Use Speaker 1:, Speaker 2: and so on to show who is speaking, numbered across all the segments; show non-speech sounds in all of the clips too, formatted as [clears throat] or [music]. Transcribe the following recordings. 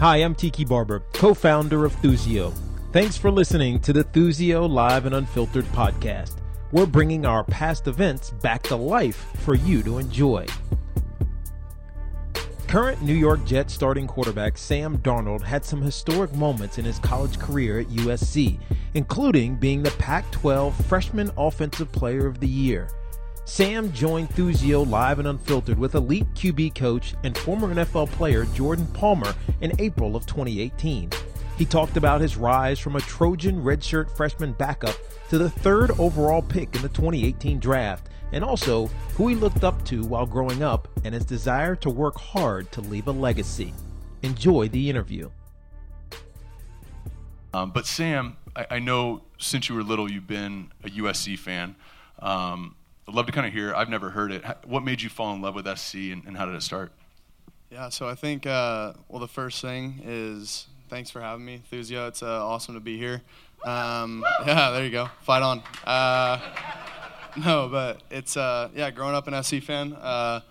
Speaker 1: Hi, I'm Tiki Barber, co founder of Thuzio. Thanks for listening to the Thuzio Live and Unfiltered podcast. We're bringing our past events back to life for you to enjoy. Current New York Jets starting quarterback Sam Darnold had some historic moments in his college career at USC, including being the Pac 12 Freshman Offensive Player of the Year. Sam joined Thuzio live and unfiltered with elite QB coach and former NFL player Jordan Palmer in April of 2018. He talked about his rise from a Trojan redshirt freshman backup to the third overall pick in the 2018 draft, and also who he looked up to while growing up and his desire to work hard to leave a legacy. Enjoy the interview.
Speaker 2: Um, but Sam, I, I, know since you were little, you've been a USC fan. Um, I'd love to kind of hear. I've never heard it. What made you fall in love with SC, and, and how did it start?
Speaker 3: Yeah, so I think uh, well, the first thing is thanks for having me, Thuzio. It's uh, awesome to be here. Um, [laughs] yeah, there you go. Fight on. Uh, [laughs] no, but it's uh, yeah, growing up an SC fan. Uh,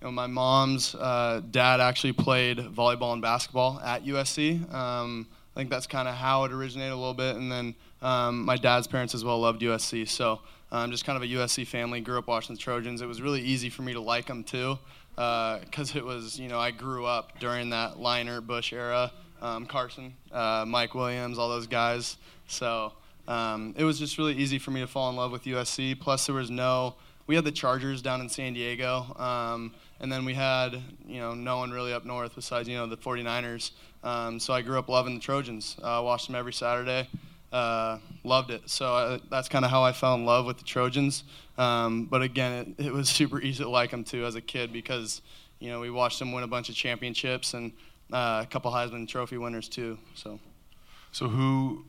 Speaker 3: you know, my mom's uh, dad actually played volleyball and basketball at USC. Um, I think that's kind of how it originated a little bit, and then um, my dad's parents as well loved USC. So um, just kind of a USC family. Grew up watching the Trojans. It was really easy for me to like them too, because uh, it was you know I grew up during that Leinart Bush era. Um, Carson, uh, Mike Williams, all those guys. So um, it was just really easy for me to fall in love with USC. Plus, there was no. We had the Chargers down in San Diego, um, and then we had you know no one really up north besides you know the 49ers. Um, so I grew up loving the Trojans. Uh, watched them every Saturday uh, loved it. So uh, that's kind of how I fell in love with the Trojans. Um, but again, it, it, was [laughs] super easy to like them too as a kid because you know we watched them win a bunch of championships and uh, a couple Heisman Trophy winners too. So,
Speaker 2: so who?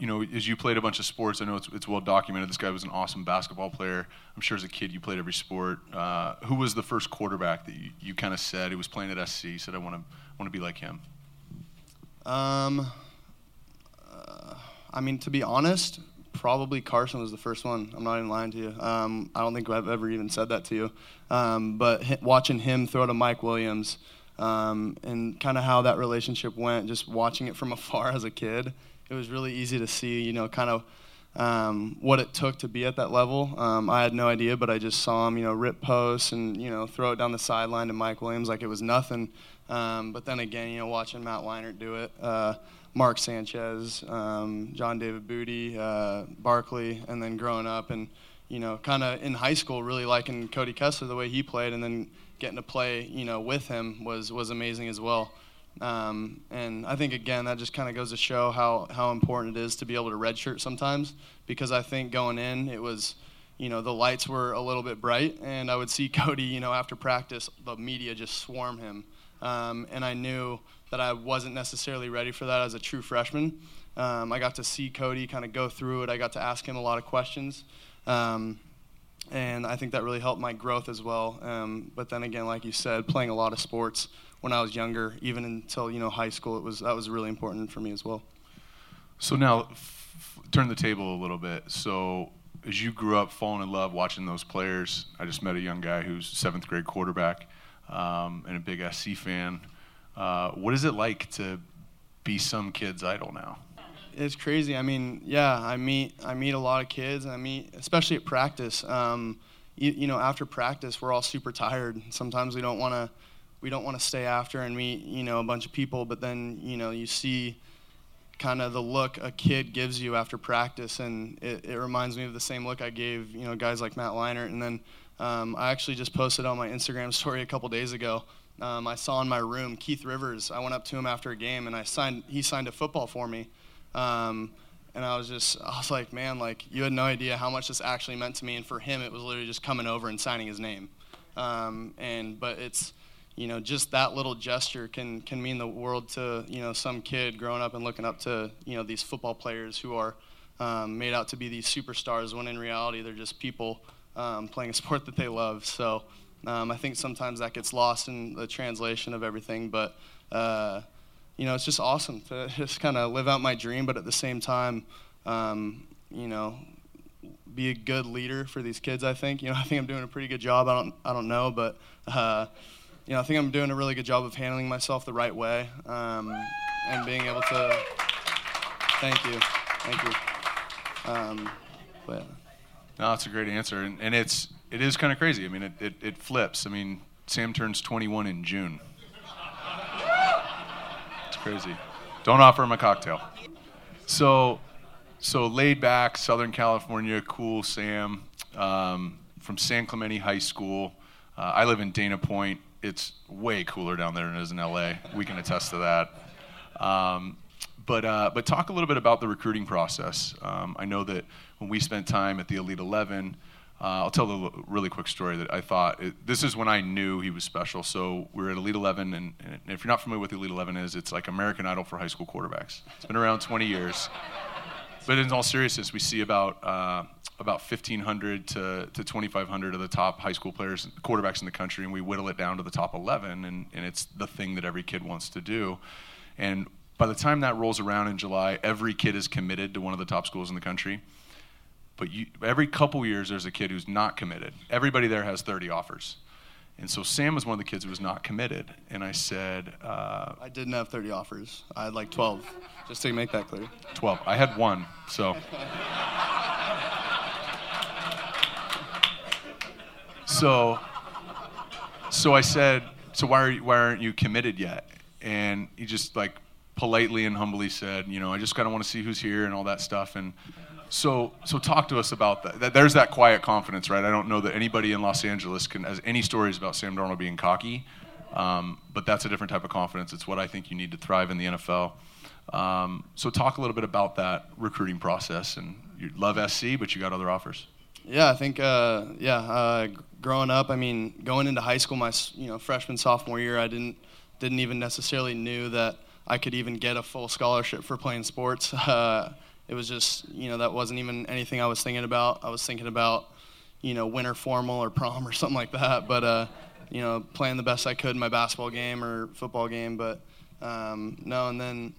Speaker 2: You know, as you played a bunch of sports, I know it's, it's well documented. This guy was an awesome basketball player. I'm sure as a kid you played every sport. Uh, who was the first quarterback that you, you kind of said he was playing at SC? Said I want to want to be like him.
Speaker 3: Um, I mean, to be honest, probably Carson was the first one. I'm not even lying to you. Um, I don't think I've ever even said that to you. Um, but watching him throw to Mike Williams um, and kind of how that relationship went, just watching it from [laughs] afar as a kid, it was really easy to see, you know, kind of um, what it took to be at that level. Um, I had no idea, but I just saw him, you know, rip posts and, you know, throw it down the sideline to Mike Williams like it was nothing. Um, but then again, you know, watching Matt Leinart do it, uh, Mark Sanchez, um, John David Booty, uh, Barkley, and then growing up and you know, kind of in high school, really liking Cody Kessler the way he played, and then getting to play, you know, with him was was amazing as well. Um, and I think again that just kind of goes to show how how important it is to be able to redshirt sometimes, because I think going in it was, you know, the lights were a little bit bright, and I would see [laughs] Cody, you know, after practice, the media just swarm him, um, and I knew that I wasn't necessarily ready for that as a true freshman. Um, I got to see Cody kind of go through it. I got to ask him a lot of questions. Um, and I think that really helped my growth as well. Um, but then again, like you said, playing a lot of sports when I was younger, even until you know high school, it was that was really important for me as well.
Speaker 2: So now, f- turn the table a little bit. So as you grew up, falling in love watching those players, I just met a young guy who's seventh grade quarterback um, and a big SC fan. Uh, what is it like to be some kid's idol now?
Speaker 3: It's crazy. I mean, yeah, I meet I meet a lot of kids, I meet especially at practice. Um, you, you, know, after practice, we're all super tired. Sometimes we don't want to we don't want to stay after and meet you know a bunch of people, but then you know you see kind of the look a kid gives you after practice, and it, it reminds me of the same look I gave you know guys like Matt Leinart, and then um, I actually just posted on my Instagram story a couple days ago um, I saw in my room Keith Rivers. I went up to him after a game and I signed. He signed a football for me, um, and I was just I was like, man, like you had no idea how much this actually meant to me. And for him, it was literally just coming over and signing his name. Um, and but it's you know just that little gesture can can mean the world to you know some kid growing up and looking up to you know these football players who are um, made out to be these superstars when in reality they're just people um, playing a [laughs] sport that they love. So. Um, I think sometimes that gets lost in the translation of everything, but uh, you know, it's just awesome to [laughs] just kind of live out my dream, but at the same time, um, you know, be a good leader for these kids. I think you know, [laughs] I think I'm doing a pretty good job. I don't, I don't know, but uh, you know, I think I'm doing a really good job of handling myself the right way um, and being able to. Thank you, thank you. Um, but.
Speaker 2: No, that's a great answer, and, and it's it is kind of crazy. I mean, it, it, it flips. I mean, Sam turns 21 in June. It's crazy. Don't offer him a cocktail. So, so laid back, Southern California, cool Sam um, from San Clemente High School. Uh, I live in Dana Point. It's way cooler down there than it is in LA. We can attest to that. Um, but uh, but talk a little bit about the recruiting process. Um, I know that when we spent time at the Elite 11, uh, I'll tell a really quick story that I thought it, this is when I knew he was special. So we are at Elite 11, and, and, if you're not familiar with Elite 11 is, it's like American Idol for high school quarterbacks. It's been around 20 years. But in all seriousness, we see about uh, about 1,500 to, to 2,500 of the top high school players, quarterbacks in the country, and we whittle it down to the top 11, and, and it's the thing that every kid wants to do. And by the time that rolls around in July, every kid is committed to one of the top schools in the country. But you, every couple years, there's a kid who's not committed. Everybody there has 30 offers. And so Sam was one of the kids who was not committed. And I said, uh,
Speaker 3: I didn't have 30 offers. I had like 12, just to make that clear.
Speaker 2: 12. I had one, so. so, so I said, so why, are you, why aren't you committed yet? And he just like politely and humbly said, you know, I just kind of want to see who's here and all that stuff. And so, so talk to us about that. There's that quiet confidence, right? I don't know that anybody in Los Angeles can has any stories about Sam Darnold being cocky, um, but that's a different type of confidence. It's what I think you need to thrive in the NFL. Um, so, talk a little bit about that recruiting process. And you love SC, but you got other offers.
Speaker 3: Yeah, I think uh, yeah. Uh, growing up, I mean, going into high school, my you know freshman sophomore year, I didn't didn't even necessarily knew that I could even get a full scholarship for playing sports. [laughs] Uh, it was just you know that wasn't even anything I was thinking about. I was thinking about you know winter formal or prom or [laughs] something like that. But uh, you know playing the best I could in my basketball game or football game. But um, no, and then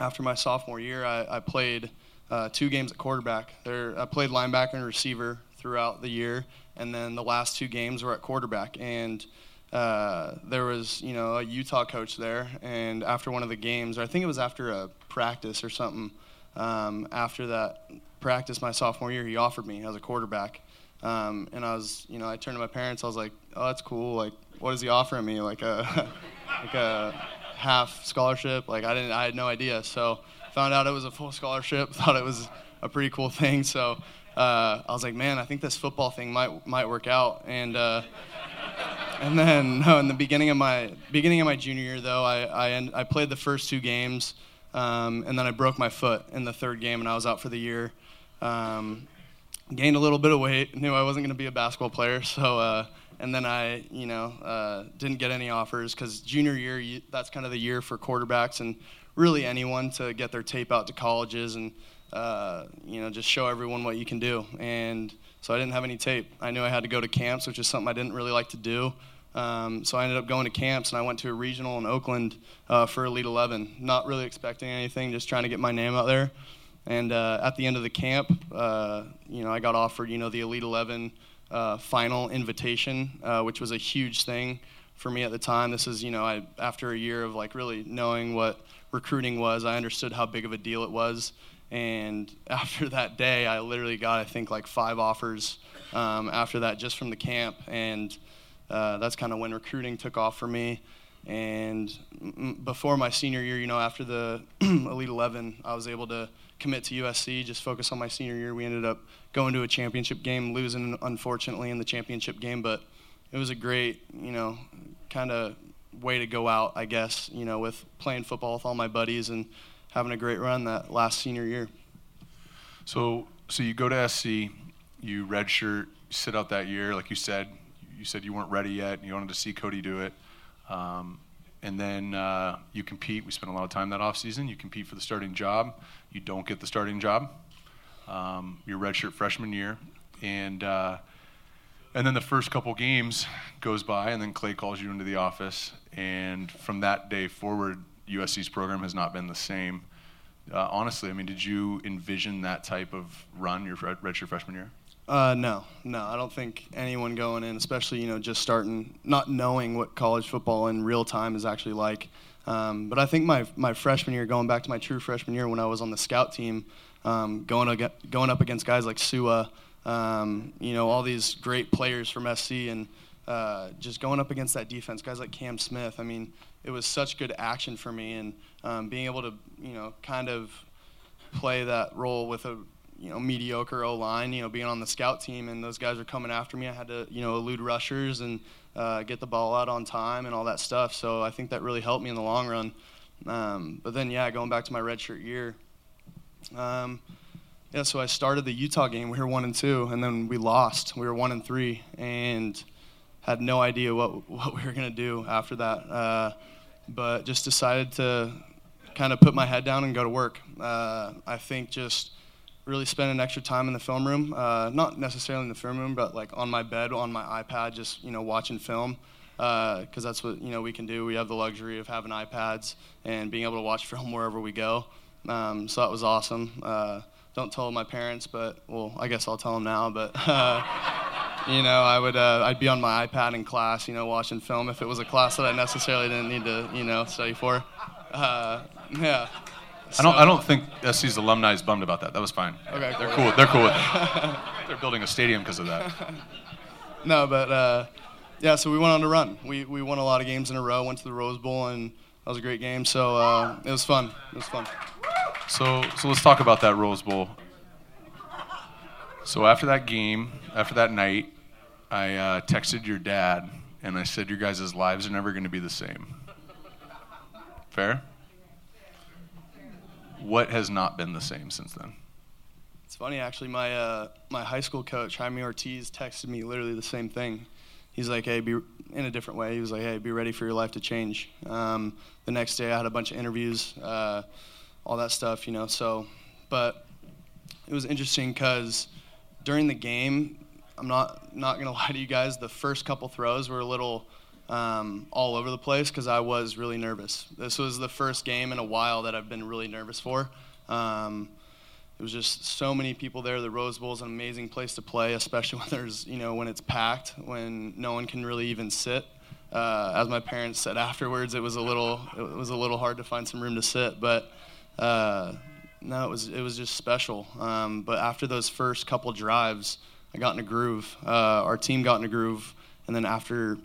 Speaker 3: after my sophomore year, I, I played uh, two games at quarterback. There, I played linebacker and receiver throughout the year, and then the last two games were at quarterback. And uh, there was, you know, a Utah coach there, and after one of the games, or I think it was after a practice or something, um, after that practice my sophomore year, he offered me as a quarterback. Um, and I was, you know, I turned to my parents. I was like, "Oh, that's cool. Like, what is he offering me? Like a, [laughs] like a half scholarship? Like, I didn't, I had no idea. So, found out it was a full scholarship. [laughs] Thought it was a pretty cool thing. So, uh, I was like, man, I think this football thing might might work out. And uh, and then [laughs] no, in the beginning of my beginning of my junior year, though, I I, I played the first two games. Um, and then I broke my foot in the third game, and I was out for the year. Um, gained a little bit of weight. Knew I wasn't going to be a basketball player, [laughs] so uh, and then I, you know, uh, didn't get any offers because junior year, that's kind of the year for quarterbacks and really anyone to get their tape out to colleges and uh, you know just show everyone what you can do. And so I didn't have any tape. I knew I had to go to camps, which is something I didn't really like to do. Um, so I ended up going to camps, and I went to a regional in Oakland uh, for Elite 11. Not really expecting anything, just trying to get my name out there. And uh, at the end of the camp, uh, you know, I got offered, you know, the Elite 11 uh, final invitation, uh, which was a huge thing for me at the time. This is, you know, I, after a year of like really knowing what recruiting was, I understood how big of a deal it was. And [laughs] after that day, I literally got, I think, like five offers um, after that just from the camp. And uh, that's kind of when recruiting took off for me. And m- before my senior year, you know, after the [clears throat] Elite 11, I was able to commit to USC, just focus on my senior year. We ended up going to a championship game, losing unfortunately in the championship game, but it was a great, you know, kind of way to go out, I guess, you know, with playing football with all my buddies and having a great run that last senior year.
Speaker 2: So, so you go to SC, you redshirt, sit out that year, like you said, you said you weren't ready yet. And you wanted to see Cody do it. Um, and then uh, you compete. We spent a lot of time that off season. You compete for the starting job. You don't get the starting job. Um, your redshirt freshman year, and uh, and then the first couple games goes by, and then Clay calls you into the office. And from that day forward, USC's program has not been the same. Uh, honestly, I mean, did you envision that type of run your redshirt freshman year?
Speaker 3: Uh, no, no, I don't think anyone going in, especially you know just starting, not knowing what college football in real time is actually like. Um, but I think my my freshman year, going back to my true freshman year when I was on the scout team, um, going ag- going up against guys like Su'a, um, you know, all these great players from SC, and uh, just going up against that defense, guys like Cam Smith. I mean, it was such good action for me, and um, being able to you know kind of play that role with a you know mediocre O line. You know, being on the scout team and those guys were coming after me, I had to you know elude rushers and uh, get the ball out on time and all that stuff. So I think that really helped me in the long run. Um, but then yeah, going back to my redshirt year. Um, yeah, so I started the Utah game. We were one and two, and then we lost. We were one and three, and had no idea what what we were gonna do after that. Uh, but just decided to kind of put my head down and go to work. Uh, I think just really spending extra time in the film room, uh, not necessarily in the film room, but like on my bed on my iPad, just you know watching film, because uh, that's what you know we can do. We have the luxury of having iPads and being able to watch [laughs] film wherever we go. Um, so that was awesome. Uh, don't tell my parents, but well, I guess I'll tell them now. But [laughs] uh, you know, I would uh, I'd be on my iPad in class, you know, watching film if it was a class that I necessarily didn't need to you know study for. Uh, [laughs] yeah.
Speaker 2: I don't. I don't think SC's alumni is bummed about that. That was fine.
Speaker 3: Okay,
Speaker 2: they're
Speaker 3: cool.
Speaker 2: cool. They're cool with it. [laughs] they're building a stadium because of that. [laughs]
Speaker 3: no, but uh, yeah. So we went on to run. We we won a lot of games in a row. Went to the Rose Bowl, and that was a great game. So uh, it was fun. It was fun.
Speaker 2: So so let's talk about that Rose Bowl. So after that game, after that night, I uh, texted your dad and I said your guys' lives are never going to be the same. Fair? What has not been the same since then?
Speaker 3: It's funny actually. My uh, my high school coach Jaime Ortiz texted me literally the same thing. He's like, "Hey, be in a different way." He was like, "Hey, be ready for your life to change." Um, the next day, I had a bunch of interviews, uh, all that stuff, you know. So, but it was interesting because during the game, I'm not not gonna [laughs] lie to you guys. The first couple throws were a little um, all over the place because I was really nervous. This was the first game in a while that I've been really nervous for. Um, it was just so many people there. The Rose Bowl is an amazing place to play, especially [laughs] when there's you know when it's packed, when no one can really even sit. Uh, as my parents said afterwards, it was a little it was a little hard to find some room to sit, but. Uh, no, it was it was just special. Um, but after those first couple drives, I got in a groove. Uh, our team got in a groove, and then after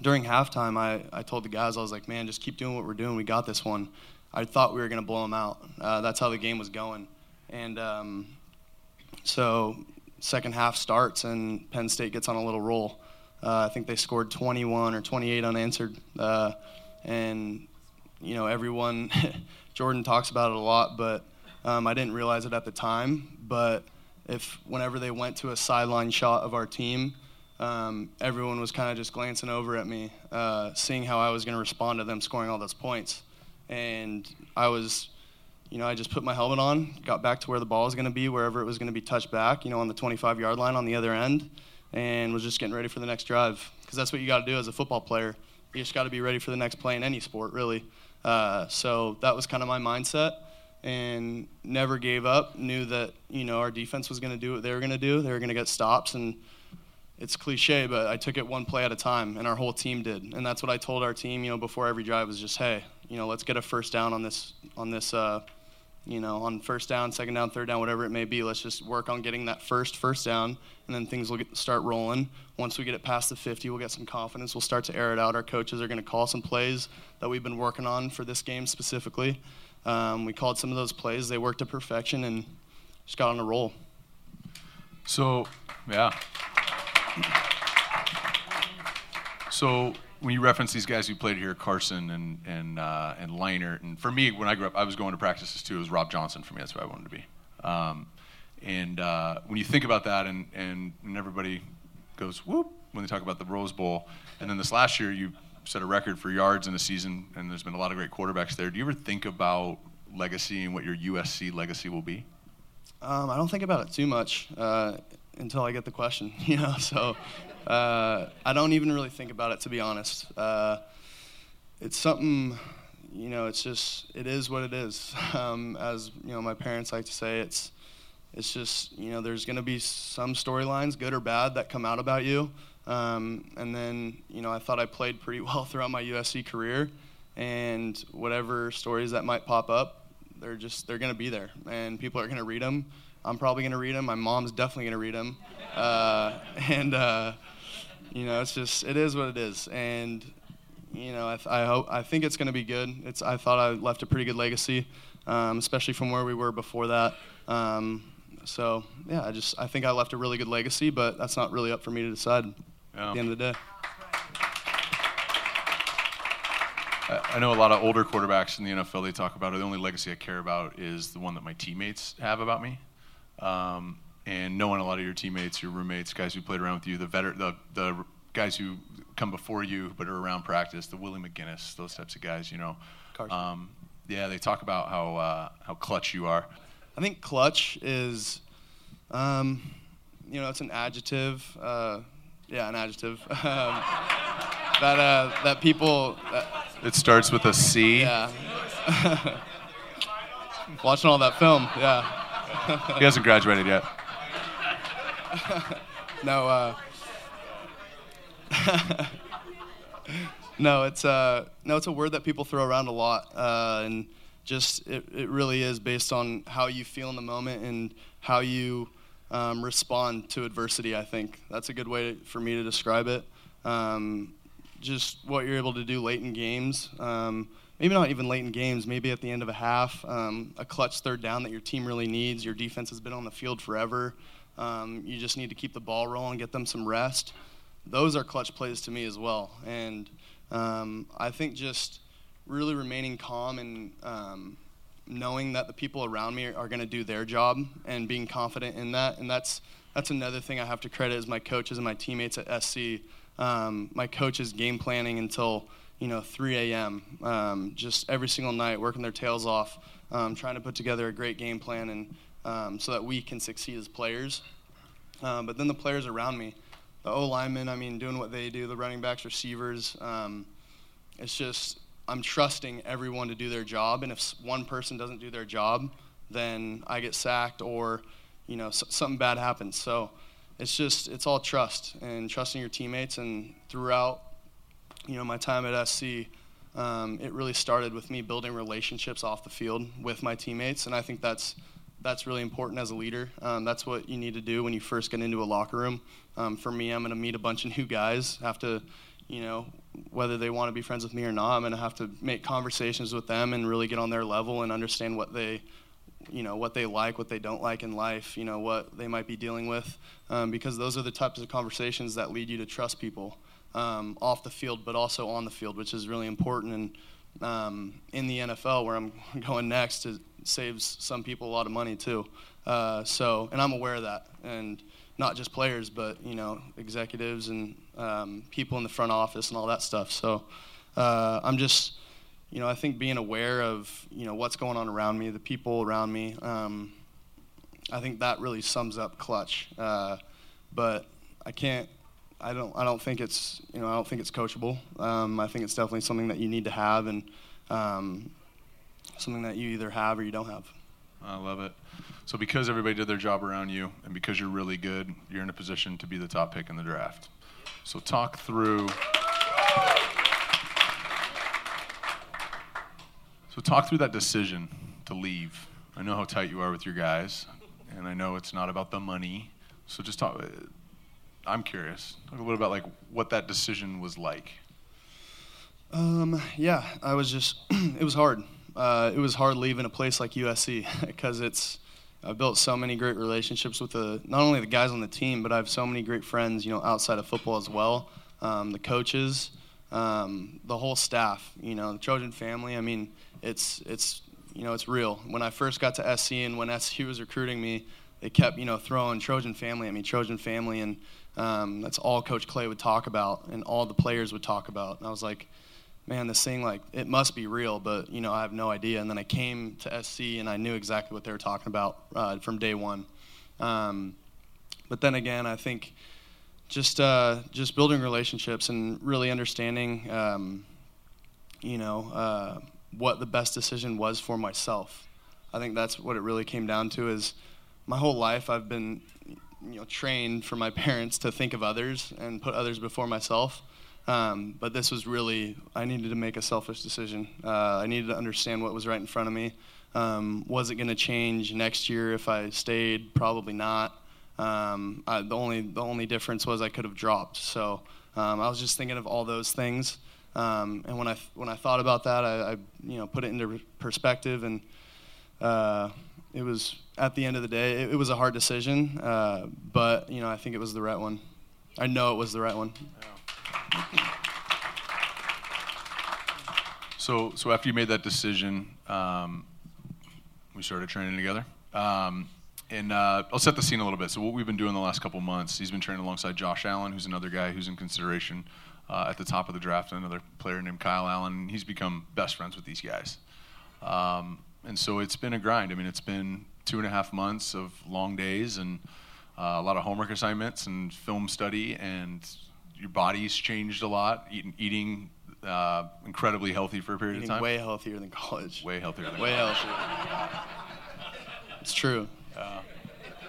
Speaker 3: during halftime, I, I told the guys, I was like, man, just keep doing what we're doing. We got this one. I thought we were going to blow them out. Uh, that's how the game was going. And um, so, second half starts, and Penn State gets on a little roll. Uh, I think they scored 21 or 28 unanswered. Uh, and, you know, everyone, [laughs] Jordan talks about it a lot, but um, I didn't realize it at the time. But if whenever they went to a sideline shot of our team, um, everyone was kind of just glancing over at me, uh, seeing how I was going to respond to them scoring all those points. And I was, you know, I just put my helmet on, got back to where the ball was going to be, wherever it was going to be touched back, you know, on the 25 yard line on the other end, and was just getting ready for the next drive. Because that's what you got to do as a football player. You just got to be ready for the next play in any sport, really. Uh, so that was kind of my mindset and never gave up. Knew that you know our defense was going to do what they were going to do. They were going to get stops, and it's cliche, but I took it one play at a time, and our whole team did. And that's what I told our team, you know, before every drive was just, hey, you know, let's get a first down on this, on this, uh, you know, on first down, second down, third down, whatever it may be. Let's just work on getting that first first down, and then things will get, start rolling. Once we get it past the 50, we'll get some confidence. We'll start to air it out. Our coaches are going to call some plays that we've been working on for this game specifically. Um, we called some of those plays. They worked to perfection and just got on a roll.
Speaker 2: So, yeah. So when you reference these guys who played here, Carson and and uh, and Leinart, and for me, when I grew up, I was going to practices too. It was Rob Johnson for me. That's who I wanted to be. Um, and uh, when you think about that, and, and and everybody goes whoop when they talk about the Rose Bowl, and then this last year you set a record for yards in a season, and there's been a lot of great quarterbacks there. Do you ever think about legacy and what your USC legacy will be?
Speaker 3: Um, I don't think about it too much uh, until I get the question, [laughs] you know. So uh, I don't even really think about it to be honest. Uh, it's something, you know. It's just it is what it is. [laughs] Um, as you know, my parents like to say, it's it's just you know there's going to be some storylines, good or bad, that come out about you. Um, and then you know I thought I played pretty [laughs] well throughout my USC career, and whatever stories that might pop up, they're just they're going to be there, and people are going to read them. I'm probably going to read them. My mom's definitely going to read them, uh, [laughs] and uh, you know it's just it is what it is, and you know I, th- I hope I think it's going to be good. It's I thought I left a pretty good legacy, um, especially from where we were before that. Um, so yeah, I just I think I left a really good legacy, but that's not really up for me to decide
Speaker 2: Yeah.
Speaker 3: at the end of the day.
Speaker 2: I know a lot of older quarterbacks in the NFL. They talk about it. The only legacy I care about is the one that my teammates have about me. Um, and knowing a lot of your teammates, your roommates, guys who played around with you, the veter- the the guys who come before you but are around practice, the Willie McGinest, those types of guys. You know, um, yeah, they talk about how uh, how clutch you are.
Speaker 3: I think clutch is, um, you know, it's an adjective. Uh, yeah, an adjective. [laughs] um, that uh, that people. That,
Speaker 2: It starts with a C.
Speaker 3: yeah. [laughs] Watching all that film. Yeah.
Speaker 2: He hasn't graduated yet. [laughs]
Speaker 3: No. Uh, [laughs] no, it's uh, no, it's a word that people throw around a lot, uh, and just it, it really is based on how you feel in the moment and how you um, respond to adversity. I think that's a good way for me to describe it. Um, just what you're able to do late in games. Um, maybe not even late in games. Maybe at the end of a half, um, a clutch third down that your team really needs. Your defense has been on the field forever. Um, you just need to keep the ball rolling, get them some rest. Those are clutch plays to me as well. And um, I think just really remaining calm and um, knowing that the people around me are, going to do their job and being confident in that. And that's that's another thing I have to credit is my coaches and my teammates at SC. Um, my coaches game planning until you know 3 a.m. Um, just every single night, working their tails off, um, trying to put together a great game plan and um, so that we can succeed as players. Um, but then the players around me, the O linemen, I mean, doing what they do, the running backs, receivers. Um, it's just I'm trusting everyone to do their job, and if one person doesn't do their job, then I get sacked or you know s- something bad happens. So it's just it's all trust and trusting your teammates. And throughout you know my time at SC, um, it really started with me building relationships off the field with my teammates, and I think that's that's really important as a leader. Um, that's what you need to do when you first get into a locker room. Um, for me, I'm going to meet a bunch of new guys. Have to, you know, whether they want to be friends with me or not, I'm going to have to make conversations with them and really get on their level and understand what they, you know, what they like, what they don't like in life. You know, what they might be dealing with, um, because those are the types of conversations that lead you to trust people um, off the field, but also on the field, which is really important. And um, in the NFL, where I'm [laughs] going next, it saves some people a lot of money too. Uh, so, and I'm aware of that, and not just players, but you know, executives and um, people in the front office and all that stuff. So, uh, I'm just, you know, I think being aware of you know what's going on around me, the people around me. Um, I think that really sums up clutch. Uh, but I can't. I don't. I don't think it's. You know. I don't think it's coachable. Um, I think it's definitely something that you need to have and um, something that you either have or you don't have.
Speaker 2: I love it. So because everybody did their job around you, and because you're really good, you're in a position to be the top pick in the draft. So talk through. So talk through that decision to leave. I know how tight you are with your guys, and I know it's not about the money. So just talk. I'm curious. Talk a little about like what that decision was like.
Speaker 3: Um, yeah, I was just. [clears throat] it was hard. Uh, it was hard leaving a place like USC because [laughs] it's. I built so many great relationships with the not only the guys on the team, but I have so many great friends, you know, outside of football as well. Um, the coaches, um, the whole staff, you know, the Trojan family. I mean, it's it's you know it's real. When I first got to SC and when SC was recruiting me, they kept you know throwing Trojan family. I mean Trojan family, and um, that's all Coach Clay would talk about, and all the players would talk about. And I was like, man, this thing like it must be real, but you know I have no idea. And then I came to SC and I knew exactly what they were talking about uh, from day one. Um, but then again, I think just uh, just building relationships and really understanding, um, you know, uh, what the best decision was for myself. I think that's what it really came down to is my whole life I've been you know trained for my [laughs] parents to think of others and put others before myself. Um, but this was really I needed to make a selfish decision. Uh, I needed to understand what was right in front of me. Um, was it going to change next year if I stayed? Probably not. Um, I, the only the only difference was I could have dropped. So um, I was just thinking of all those things. Um, and when I when I thought about that, I, I, you know put it into perspective, and uh, it was at the end of the day, it, it was a hard decision, uh, but you know I think it was the right one. I know it was the right one.
Speaker 2: So so after you made that decision, um, we started training together. Um, and uh, I'll set the scene a little bit. So what we've been doing the last couple months, he's been training alongside Josh Allen, who's another guy who's in consideration uh, at the top of the draft, another player named Kyle Allen. He's become best friends with these guys. Um, and so it's been a grind. I mean, it's been two and a half months of long days and uh, a lot of homework assignments and film study, and your body's changed a lot. Eating, eating uh, incredibly healthy for a period
Speaker 3: Eating
Speaker 2: of time.
Speaker 3: way healthier than college.
Speaker 2: Way healthier than
Speaker 3: Way
Speaker 2: college.
Speaker 3: healthier. It's true.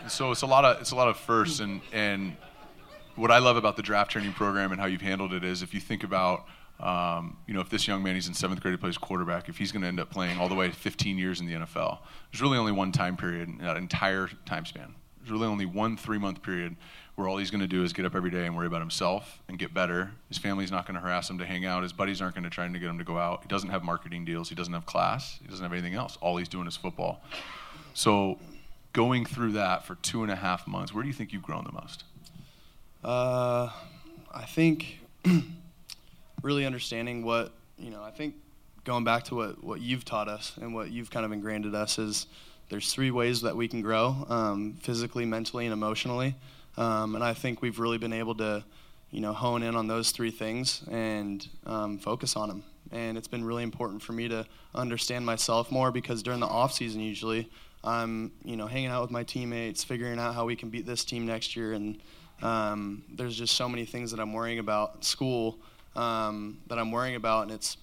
Speaker 2: So it's a lot of it's a lot of firsts, and and what I love about the draft training program and how you've handled it is if you think about. Um, you know, if this young man, he's in seventh grade, he plays quarterback. If he's going to end up playing all the way 15 years in the NFL, there's really only one time period in that entire time span. There's really only one three-month period where all he's going to do is get up every day and worry about himself and get better. His family's not going to harass him to hang out. His buddies aren't going to try to get him to go out. He doesn't have marketing deals. He doesn't have class. He doesn't have anything else. All he's doing is football. So, going through that for two and a half months, where do you think you've grown the most?
Speaker 3: Uh, I think [clears throat] really understanding what you know. I think going back to what what you've taught us and what you've kind of ingrained in us is there's three ways that we can grow: um, physically, mentally, and emotionally. Um, and I think we've really been able to, you know, hone in on those three things and um, focus on them. And it's been really important for me to understand myself more because during the off season, usually I'm, you know, hanging out with my teammates, figuring out how we can beat this team next year, and um, there's just so many things that I'm worrying about school um, that I'm worrying about, and it's,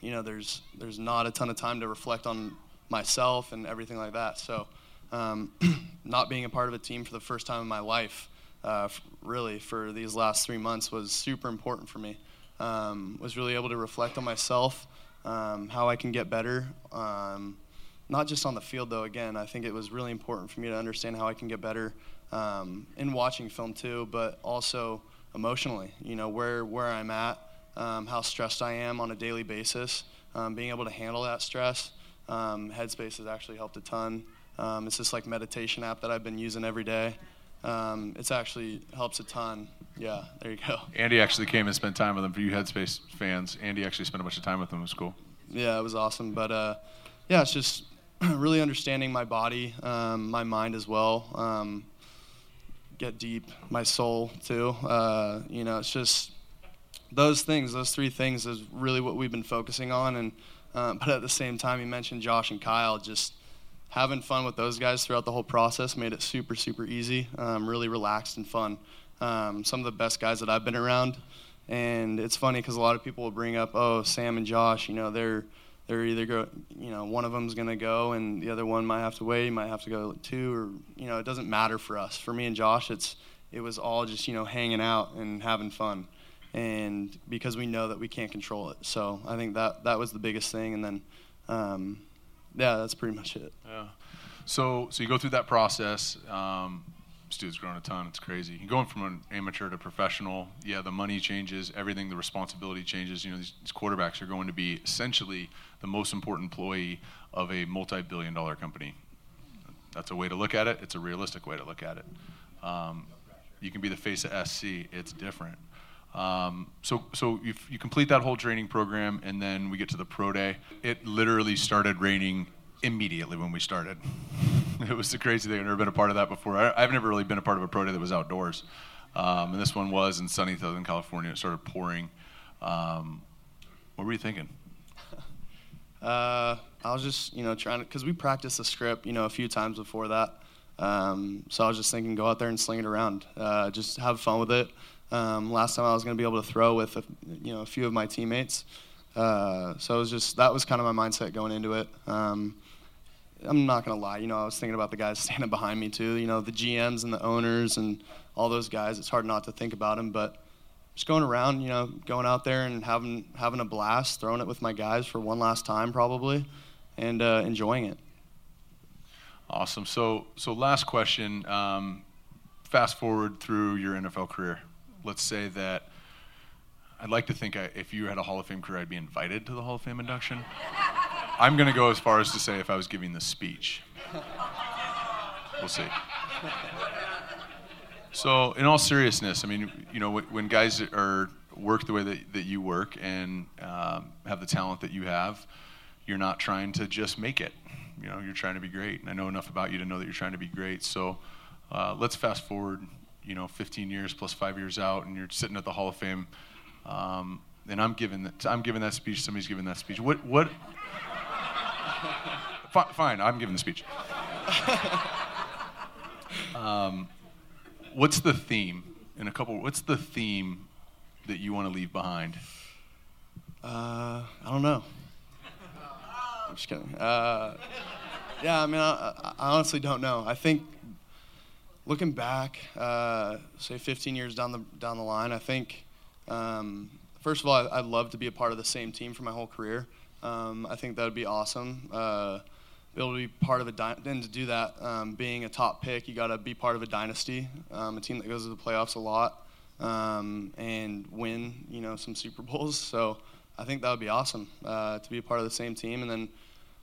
Speaker 3: you know, there's there's not a ton of time to reflect on myself and everything like that. So, um, [clears throat] not being a part of a team for the first time in my life, uh, really for these last three months was super important for me. Um, was really able to reflect on myself, um, how I can get better. Um, not just on the field though. Again, I think it was really important for me to understand how I can get better um, in watching film too, but also emotionally. You know where where I'm at, um, how stressed I am on a daily basis, um, being able to handle that stress. Um, Headspace has actually helped a ton. Um, it's this like meditation app that I've been using every day. Um, it's actually helps a ton. Yeah, there you go. [laughs]
Speaker 2: Andy actually came and spent time with him. For you Headspace fans, Andy actually spent a bunch of time with him. It was cool.
Speaker 3: Yeah, it was awesome. But uh, yeah, it's just [clears throat] really understanding my body, um, my mind as well. Um, get deep, my soul too. Uh, you know, it's just those things, those three things is really what we've been focusing on. And uh, but at the same time, you mentioned Josh and Kyle. Just having fun with those guys throughout the whole process made it super, super easy. Um, really relaxed and fun. Um, some of the best guys that I've been around. And it's funny because a lot of people will bring up, oh, Sam and Josh, you know, they're they're either go, you know, one of them's gonna go and the other one might have to wait, might have to go two, or you know, it doesn't matter for us. For me and Josh, it's it was all just you know hanging out and having fun, and because we know that we can't control it. So I think that that was the biggest thing, and then, um, yeah, that's pretty much it.
Speaker 2: Yeah. So so you go through that process. Um, this dude's grown a ton. It's crazy. You're going from an amateur to professional. Yeah, the money changes. Everything, the responsibility changes. You know, these, these quarterbacks are going to be essentially the most important employee of a multi-billion-dollar company. That's a way to look at it. It's a realistic way to look at it. Um, you can be the face of SC. It's different. Um, so, so you, complete that whole training program, and then we get to the pro day. It literally started raining immediately when we started. [laughs] it was the crazy thing. I've never been a part of that before. I, I've never really been a part of a pro day that was outdoors, um, and this one was in sunny Southern California. It started pouring. Um, what were you thinking?
Speaker 3: Uh, I was just, you know, trying to, because we practiced the script, you know, a few times before that. Um, so I was just thinking, go out there and sling it around, uh, just have fun with it. Um, last time I was going to be able to throw with, a, you know, a few of my teammates. Uh, so it was just that was kind of my mindset going into it. Um, I'm not gonna lie. You know, I was thinking about the guys [laughs] standing behind me too. You know, the GMs and the owners and all those guys. It's hard not to think about them, but just going around, you know, going out there and having having a blast, throwing it with my guys for one last time probably, and uh, enjoying it.
Speaker 2: Awesome. So, so last question. Um, fast forward through your NFL career. Let's say that I'd like to think I, if you had a Hall of Fame career, I'd be invited to the Hall of Fame induction. I'm going to go as far as to say if I was giving the speech. We'll see. So, in all seriousness, I mean, you know, when guys are work the way that, that you work and um, have the talent that you have, you're not trying to just make it. You know, you're trying to be great. And I know enough about you to know that you're trying to be great. So, uh, let's fast forward, you know, 15 years plus five years out, and you're sitting at the Hall of Fame. Um, and I'm giving that. I'm giving that speech. Somebody's giving that speech. What? What? [laughs] fine, I'm giving the speech. [laughs] Um, what's the theme in a couple? What's the theme that you want to leave behind?
Speaker 3: Uh, I don't know. [laughs] I'm just kidding. Uh, yeah, I mean, I, I, honestly don't know. I think looking back, uh, say 15 years down the down the line, I think um, first of all, I'd love to be a part of the same team for my whole career. Um, I think that would be awesome. Uh, be able to be part of a dy- and to do that, um, being a top pick, you got to be part of a dynasty, um, a team that goes to the playoffs a lot, um, and win, you know, some Super Bowls. So I think that would be awesome uh, to be a part of the same team. And then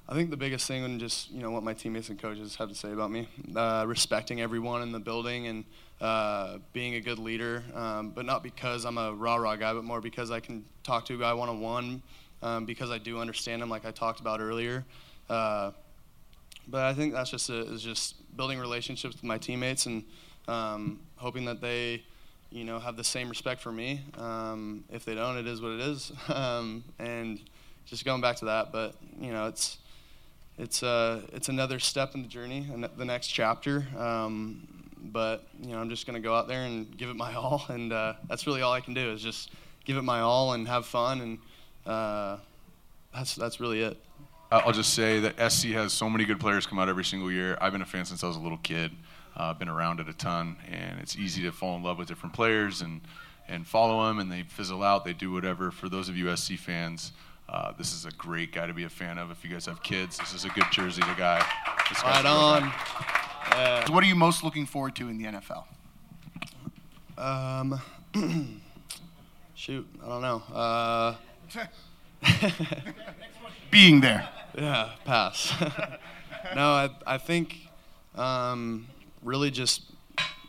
Speaker 3: I think the biggest thing would just you know what my teammates and coaches have to say about me, uh, respecting everyone in the building and uh, being a good leader, um, but not because I'm a rah rah guy, but more because I can talk to a guy one on one, because I do understand him, like I talked about earlier. Uh, but I think that's just a, is just building relationships with my teammates and um, hoping that they, you know, have the same respect for me. Um, if they don't, it is what it is. [laughs] um, and just going back to that, but you know, it's it's uh, it's another step in the journey and the next chapter. Um, but you know, I'm just gonna go out there and give it my [laughs] all, and uh, that's really all I can do is just give it my all and have fun, and uh, that's that's really it.
Speaker 2: I'll just say that SC has so many good players come out every single year. I've been a fan since I was a little kid. I've uh, been around it a ton, and it's easy to fall in love with different players and and follow them, and they fizzle out. They do whatever. For those of you SC fans, uh, this is a great guy to be a fan of. If you guys have kids, this is a good jersey to guy.
Speaker 3: Right on.
Speaker 4: Yeah. So what are you most looking forward to in the NFL?
Speaker 3: Um, [clears throat] shoot, I don't know. Uh, [laughs] [laughs]
Speaker 4: Being there.
Speaker 3: Yeah, pass. [laughs] no, I, I think um, really just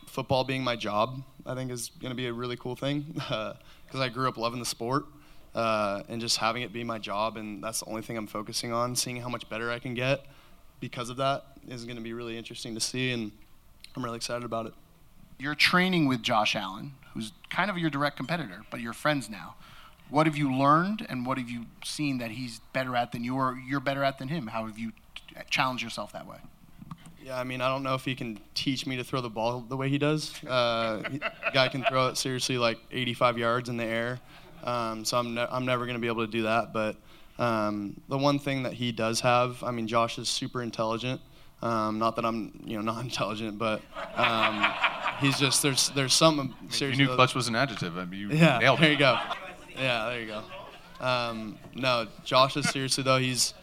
Speaker 3: football being my job, I think is going to be a really cool thing because [laughs] uh, I grew up loving the sport uh, and just having it be my job, and that's the only thing I'm focusing on. Seeing how much better I can get because of that is going to be really interesting to see, and I'm really excited about it.
Speaker 4: You're training with Josh Allen, who's kind of your direct competitor, but you're friends now. What have you learned, and what have you seen that he's better at than you, or you're better at than him? How have you challenged yourself that way?
Speaker 3: Yeah, I mean, I don't know if he can teach me to throw the ball the way he does. Uh, guy can throw it seriously like 85 yards in the air. Um, so I'm, ne- I'm never going to be able to do that. But um, the one thing that he does have, I mean, Josh is super intelligent. Um, not that I'm, you know, not [laughs] intelligent, but um, he's just there's there's some.
Speaker 2: seriously, you knew clutch was an adjective. I mean, you
Speaker 3: yeah,
Speaker 2: nailed
Speaker 3: there you go. Yeah, there you go. Um, no, Josh is seriously though. He's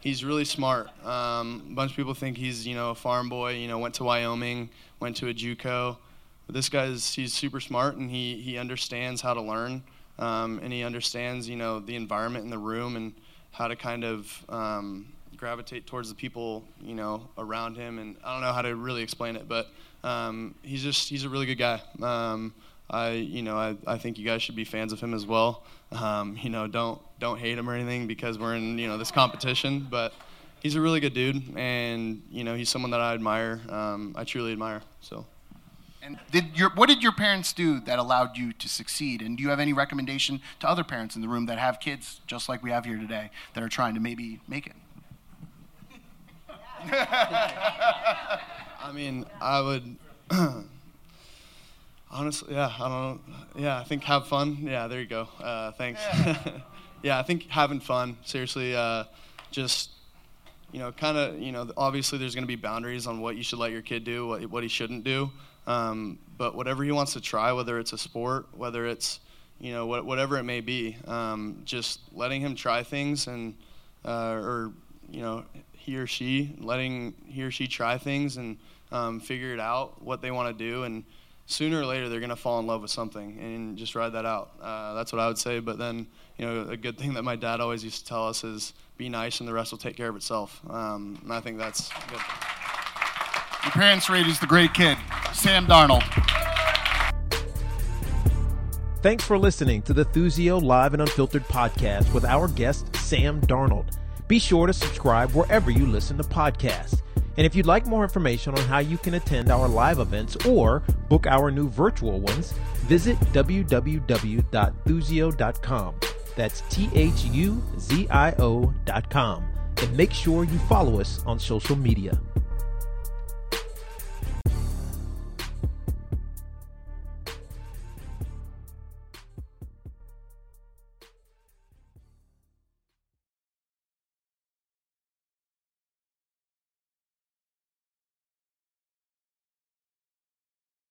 Speaker 3: he's really smart. Um, a bunch of people think he's you know a farm boy. You know, went to Wyoming, went to a JUCO. But this guy's he's super smart and he he understands how to learn um, and he understands you know the environment in the room and how to kind of um, gravitate towards the people you know around him and I don't know how to really explain it but um, he's just he's a really good guy um, I you know I, I think you guys should be fans of him as well um, you know don't don't hate him or anything because we're in you know this competition but he's a really good dude and you know he's someone that I admire um, I truly admire so
Speaker 4: and did your, what did your parents do that allowed you to succeed? And do you have any recommendation to other parents in the room that have kids, just like we have here today, that are trying to maybe make it? [laughs]
Speaker 3: I mean, I would [clears throat] honestly, yeah, I don't, yeah, I think have fun. Yeah, there you go. Uh, thanks. Yeah. [laughs] yeah. I think having fun. Seriously, uh, just you know, kind of, you know, obviously there's going to be boundaries on what you should let your kid do, what, what he shouldn't do. Um, but whatever he wants to try, whether it's a sport, whether it's, you know, what, whatever it may be, um, just letting him try things and, uh, or, you know, he or she, letting he or she try things and um, figure it out, what they want to do. And sooner or later, they're going to fall in love with something and just ride that out. Uh, that's what I would say. But then, you know, a good thing that my dad always used to tell us is be nice and the rest will take care of itself. Um, and I think that's good.
Speaker 4: Your parents raised the great kid, Sam Darnold.
Speaker 1: Thanks for listening to the Thuzio Live and Unfiltered podcast with our guest, Sam Darnold. Be sure to subscribe wherever you listen to podcasts. And if you'd like more information on how you can attend our live events or book our new virtual ones, visit www.thuzio.com. That's T H U Z I O.com. And make sure you follow us on social media.